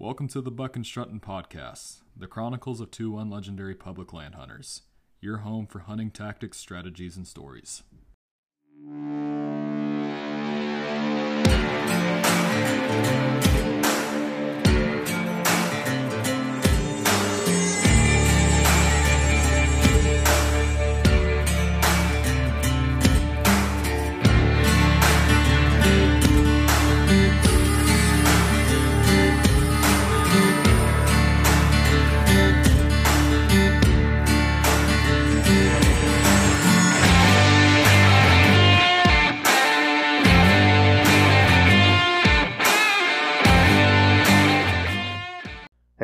Welcome to the Buck and Strutton Podcast, the chronicles of two unlegendary public land hunters. Your home for hunting tactics, strategies, and stories.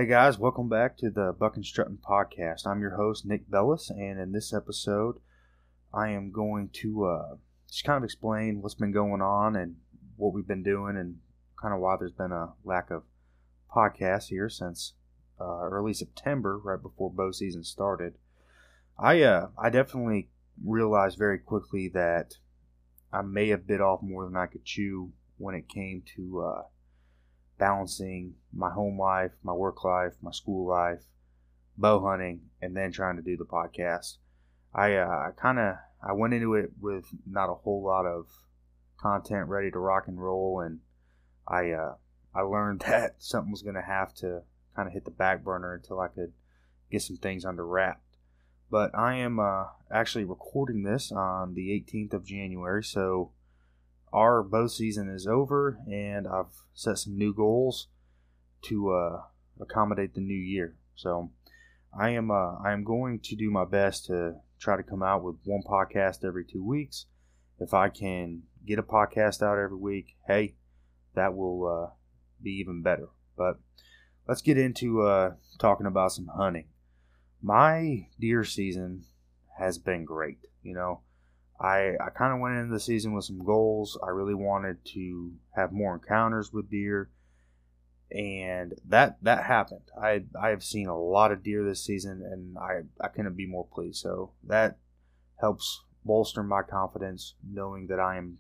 Hey guys, welcome back to the Buck and Strutton podcast. I'm your host Nick Bellis, and in this episode, I am going to uh, just kind of explain what's been going on and what we've been doing, and kind of why there's been a lack of podcasts here since uh, early September, right before bow season started. I uh, I definitely realized very quickly that I may have bit off more than I could chew when it came to uh, balancing my home life, my work life, my school life, bow hunting, and then trying to do the podcast. I uh, kind of I went into it with not a whole lot of content ready to rock and roll, and I uh, I learned that something was going to have to kind of hit the back burner until I could get some things under wrapped. But I am uh, actually recording this on the 18th of January, so our bow season is over, and I've set some new goals to uh, accommodate the new year. So I am uh, I am going to do my best to try to come out with one podcast every two weeks. If I can get a podcast out every week, hey, that will uh, be even better. But let's get into uh, talking about some hunting. My deer season has been great. You know, I, I kind of went into the season with some goals. I really wanted to have more encounters with deer, and that that happened. I I have seen a lot of deer this season, and I I couldn't be more pleased. So that helps bolster my confidence, knowing that I am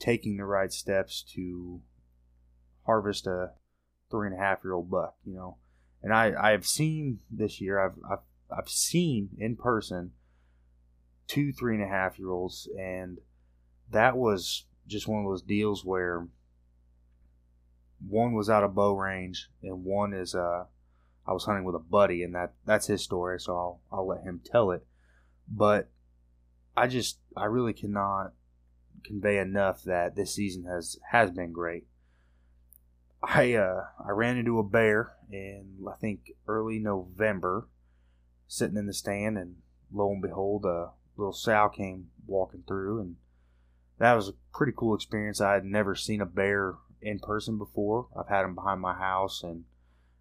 taking the right steps to harvest a three and a half year old buck. You know, and I I have seen this year. I've I've I've seen in person two three and a half year olds, and that was just one of those deals where one was out of bow range and one is uh I was hunting with a buddy and that that's his story so I'll I'll let him tell it. But I just I really cannot convey enough that this season has has been great. I uh I ran into a bear in I think early November sitting in the stand and lo and behold a little sow came walking through, and that was a pretty cool experience. I had never seen a bear in person before. I've had them behind my house, and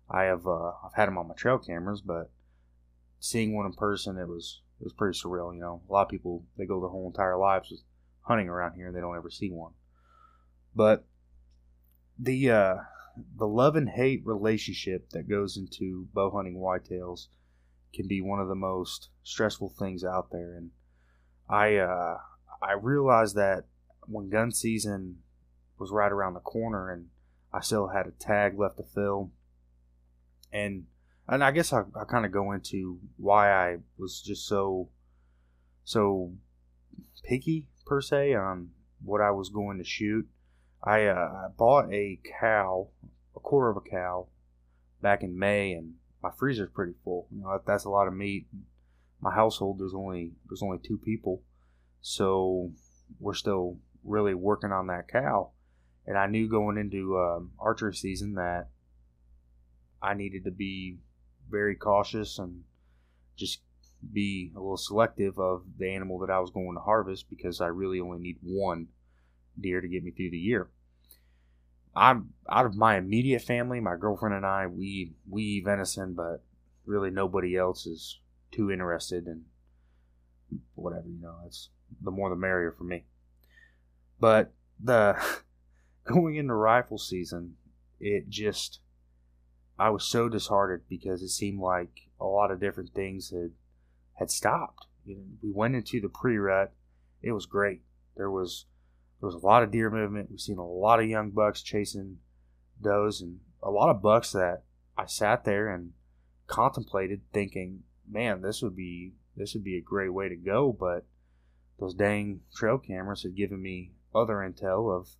I have uh, I've had them on my trail cameras, but seeing one in person, it was it was pretty surreal. You know, a lot of people they go their whole entire lives hunting around here, and they don't ever see one. But the uh, the love and hate relationship that goes into bow hunting whitetails can be one of the most stressful things out there, and I uh, I realized that when gun season was right around the corner, and I still had a tag left to fill, and and I guess I, I kind of go into why I was just so so picky per se on what I was going to shoot. I uh, bought a cow, a quarter of a cow, back in May, and my freezer's pretty full. You know, that's a lot of meat my household there's only there's only two people, so we're still really working on that cow. And I knew going into um, archery season that I needed to be very cautious and just be a little selective of the animal that I was going to harvest because I really only need one deer to get me through the year. I'm out of my immediate family, my girlfriend and I, we we eat venison, but really nobody else is too interested and whatever, you know, it's the more the merrier for me. But the going into rifle season, it just I was so disheartened because it seemed like a lot of different things had had stopped. You know, we went into the pre-rut. It was great. There was there was a lot of deer movement. We've seen a lot of young bucks chasing does, and a lot of bucks that I sat there and contemplated, thinking, "Man, this would be this would be a great way to go." But those dang trail cameras had given me other intel of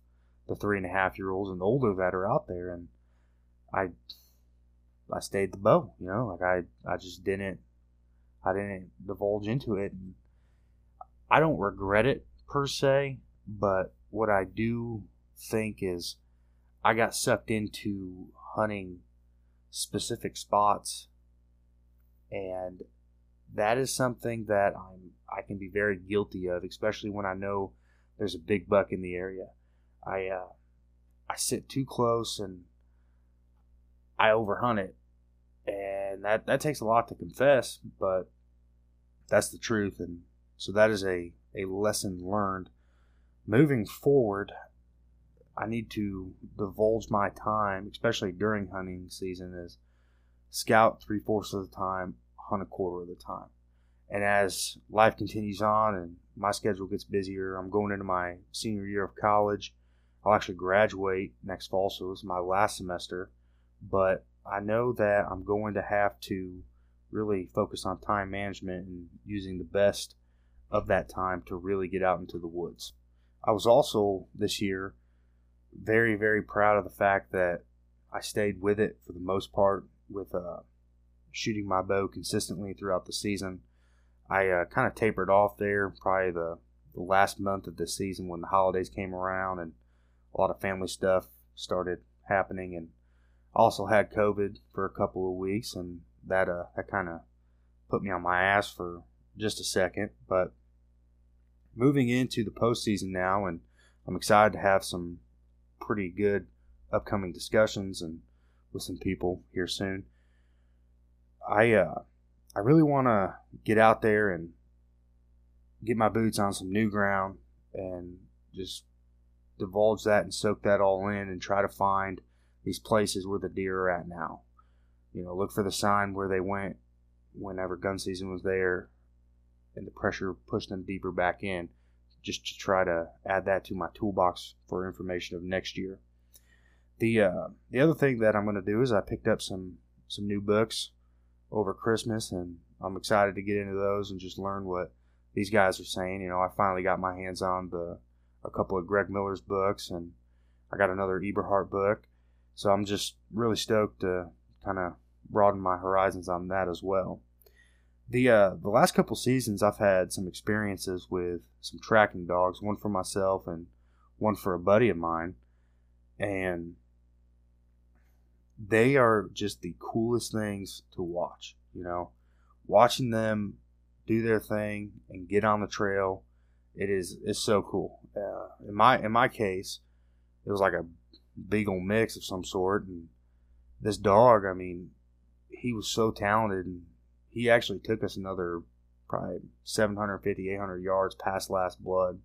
the three and a half year olds and older that are out there, and I I stayed the bow. You know, like I I just didn't I didn't divulge into it. And I don't regret it per se, but what I do think is I got sucked into hunting specific spots and that is something that I'm I can be very guilty of, especially when I know there's a big buck in the area. I uh, I sit too close and I overhunt it, and that that takes a lot to confess, but that's the truth, and so that is a a lesson learned. Moving forward, I need to divulge my time, especially during hunting season, is scout three fourths of the time, hunt a quarter of the time. And as life continues on and my schedule gets busier, I'm going into my senior year of college. I'll actually graduate next fall, so it's my last semester. But I know that I'm going to have to really focus on time management and using the best of that time to really get out into the woods. I was also this year very, very proud of the fact that I stayed with it for the most part with uh, shooting my bow consistently throughout the season. I uh, kind of tapered off there probably the, the last month of the season when the holidays came around and a lot of family stuff started happening and also had COVID for a couple of weeks and that uh that kind of put me on my ass for just a second. But moving into the postseason now, and I'm excited to have some pretty good upcoming discussions and with some people here soon. I uh I really want to get out there and get my boots on some new ground and just divulge that and soak that all in and try to find these places where the deer are at now. You know, look for the sign where they went whenever gun season was there and the pressure pushed them deeper back in just to try to add that to my toolbox for information of next year. The uh, the other thing that I'm going to do is I picked up some some new books over Christmas and I'm excited to get into those and just learn what these guys are saying. You know, I finally got my hands on the a couple of Greg Miller's books, and I got another Eberhart book. So I'm just really stoked to kind of broaden my horizons on that as well. The uh, the last couple seasons, I've had some experiences with some tracking dogs, one for myself and one for a buddy of mine, and they are just the coolest things to watch. You know, watching them do their thing and get on the trail, it is it's so cool. Uh, in my in my case, it was like a beagle mix of some sort, and this dog, I mean, he was so talented, and he actually took us another probably 750, 800 yards past last blood.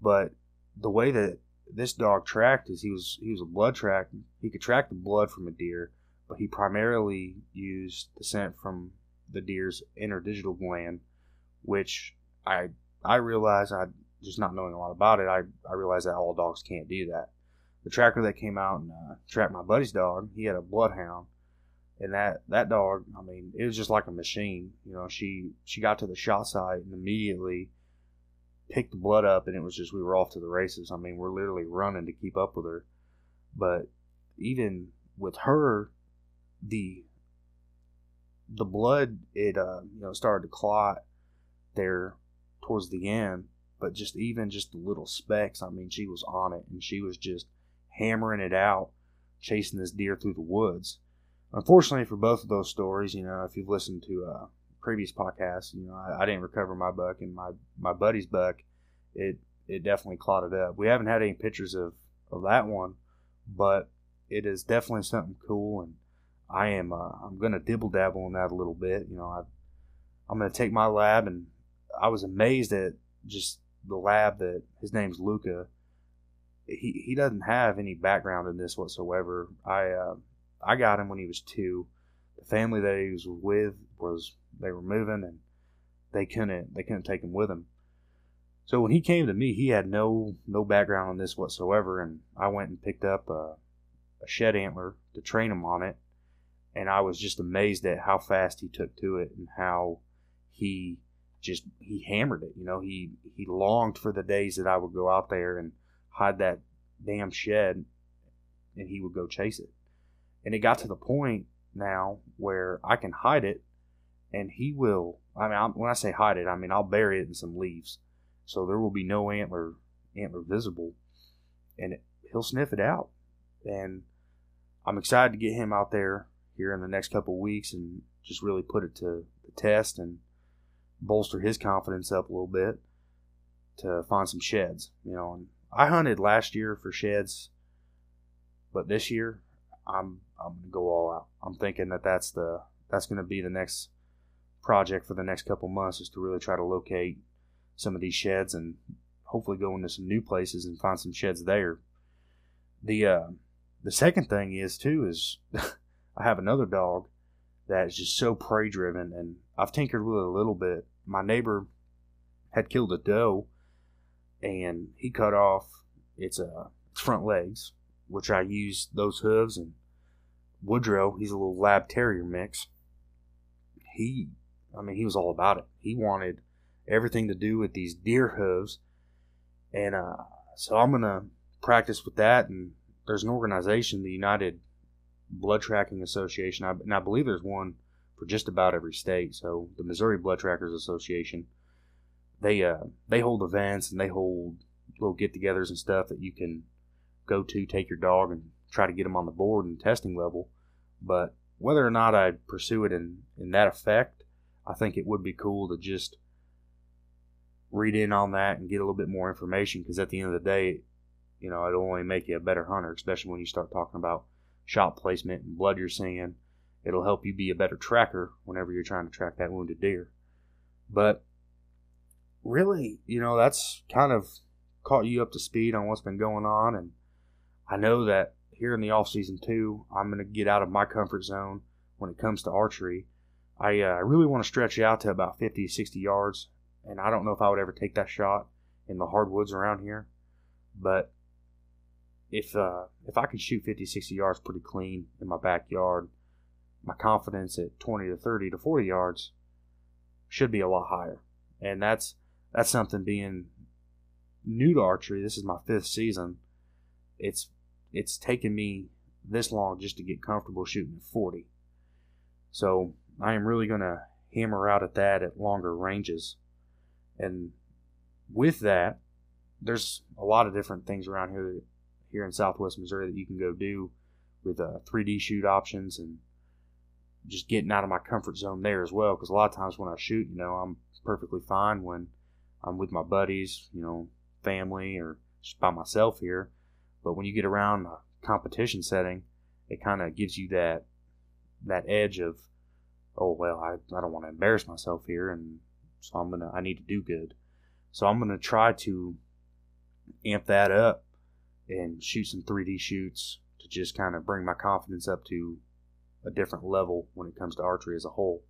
But the way that this dog tracked is he was he was a blood track. He could track the blood from a deer, but he primarily used the scent from the deer's interdigital gland, which I I realized I just not knowing a lot about it, I I realized that all dogs can't do that. The tracker that came out and uh, tracked my buddy's dog, he had a bloodhound, and that that dog, I mean, it was just like a machine. You know, she she got to the shot site and immediately picked the blood up, and it was just we were off to the races. I mean, we're literally running to keep up with her. But even with her, the the blood it uh you know started to clot there towards the end but just even just the little specks i mean she was on it and she was just hammering it out chasing this deer through the woods unfortunately for both of those stories you know if you've listened to uh previous podcast, you know I, I didn't recover my buck and my my buddy's buck it it definitely clotted up we haven't had any pictures of of that one but it is definitely something cool and I am uh, I'm gonna dibble dabble in that a little bit. You know, I I'm gonna take my lab and I was amazed at just the lab that his name's Luca. He he doesn't have any background in this whatsoever. I uh, I got him when he was two. Family that he was with was they were moving and they couldn't they couldn't take him with them. So when he came to me, he had no no background on this whatsoever, and I went and picked up a, a shed antler to train him on it, and I was just amazed at how fast he took to it and how he just he hammered it. You know, he he longed for the days that I would go out there and hide that damn shed, and he would go chase it. And it got to the point now where I can hide it, and he will. I mean, I'm, when I say hide it, I mean I'll bury it in some leaves, so there will be no antler antler visible, and it, he'll sniff it out. And I'm excited to get him out there here in the next couple weeks and just really put it to the test and bolster his confidence up a little bit to find some sheds. You know, and I hunted last year for sheds, but this year I'm I'm gonna go all out. I'm thinking that that's the that's gonna be the next project for the next couple months is to really try to locate some of these sheds and hopefully go into some new places and find some sheds there. The uh, the second thing is too is I have another dog that is just so prey driven, and I've tinkered with it a little bit. My neighbor had killed a doe, and he cut off its uh front legs, which I used those hooves and Woodrow. He's a little lab terrier mix. He, I mean, he was all about it. He wanted everything to do with these deer hooves, and uh, so I'm gonna practice with that. And there's an organization, the United Blood Tracking Association, I, and I believe there's one for just about every state. So the Missouri Blood Trackers Association, they uh, they hold events and they hold little get-togethers and stuff that you can go to, take your dog, and try to get them on the board and testing level. But whether or not I pursue it in in that effect, I think it would be cool to just read in on that and get a little bit more information because at the end of the day, you know, it'll only make you a better hunter, especially when you start talking about shot placement and blood you're seeing. It'll help you be a better tracker whenever you're trying to track that wounded deer. But really, you know, that's kind of caught you up to speed on what's been going on. And I know that here in the off season too, I'm going to get out of my comfort zone when it comes to archery. I uh, really want to stretch out to about 50, 60 yards. And I don't know if I would ever take that shot in the hardwoods around here. But if uh, if I can shoot 50, 60 yards pretty clean in my backyard, my confidence at 20 to 30 to 40 yards should be a lot higher. And that's that's something being new to archery. This is my fifth season. It's it's taken me this long just to get comfortable shooting at 40. So I am really going to hammer out at that at longer ranges. And with that, there's a lot of different things around here that here in Southwest Missouri that you can go do with uh, 3D shoot options and just getting out of my comfort zone there as well. Because a lot of times when I shoot, you know, I'm perfectly fine when I'm with my buddies, you know, family, or just by myself here. But when you get around a competition setting, it kind of gives you that that edge of, oh well, I, I don't want to embarrass myself here, and so I'm gonna I need to do good. So I'm gonna try to amp that up and shoot some 3D shoots to just kind of bring my confidence up to a different level when it comes to archery as a whole.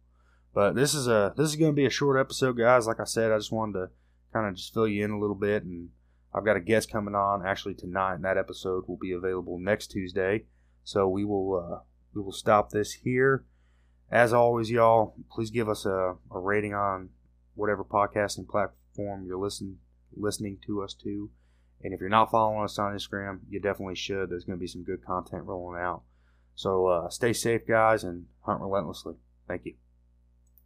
But this is a this is going to be a short episode, guys. Like I said, I just wanted to kind of just fill you in a little bit, and I've got a guest coming on actually tonight, and that episode will be available next Tuesday. So we will uh, we will stop this here. As always, y'all, please give us a, a rating on whatever podcasting platform you're listening listening to us to. And if you're not following us on Instagram, you definitely should. There's going to be some good content rolling out. So uh, stay safe, guys, and hunt relentlessly. Thank you.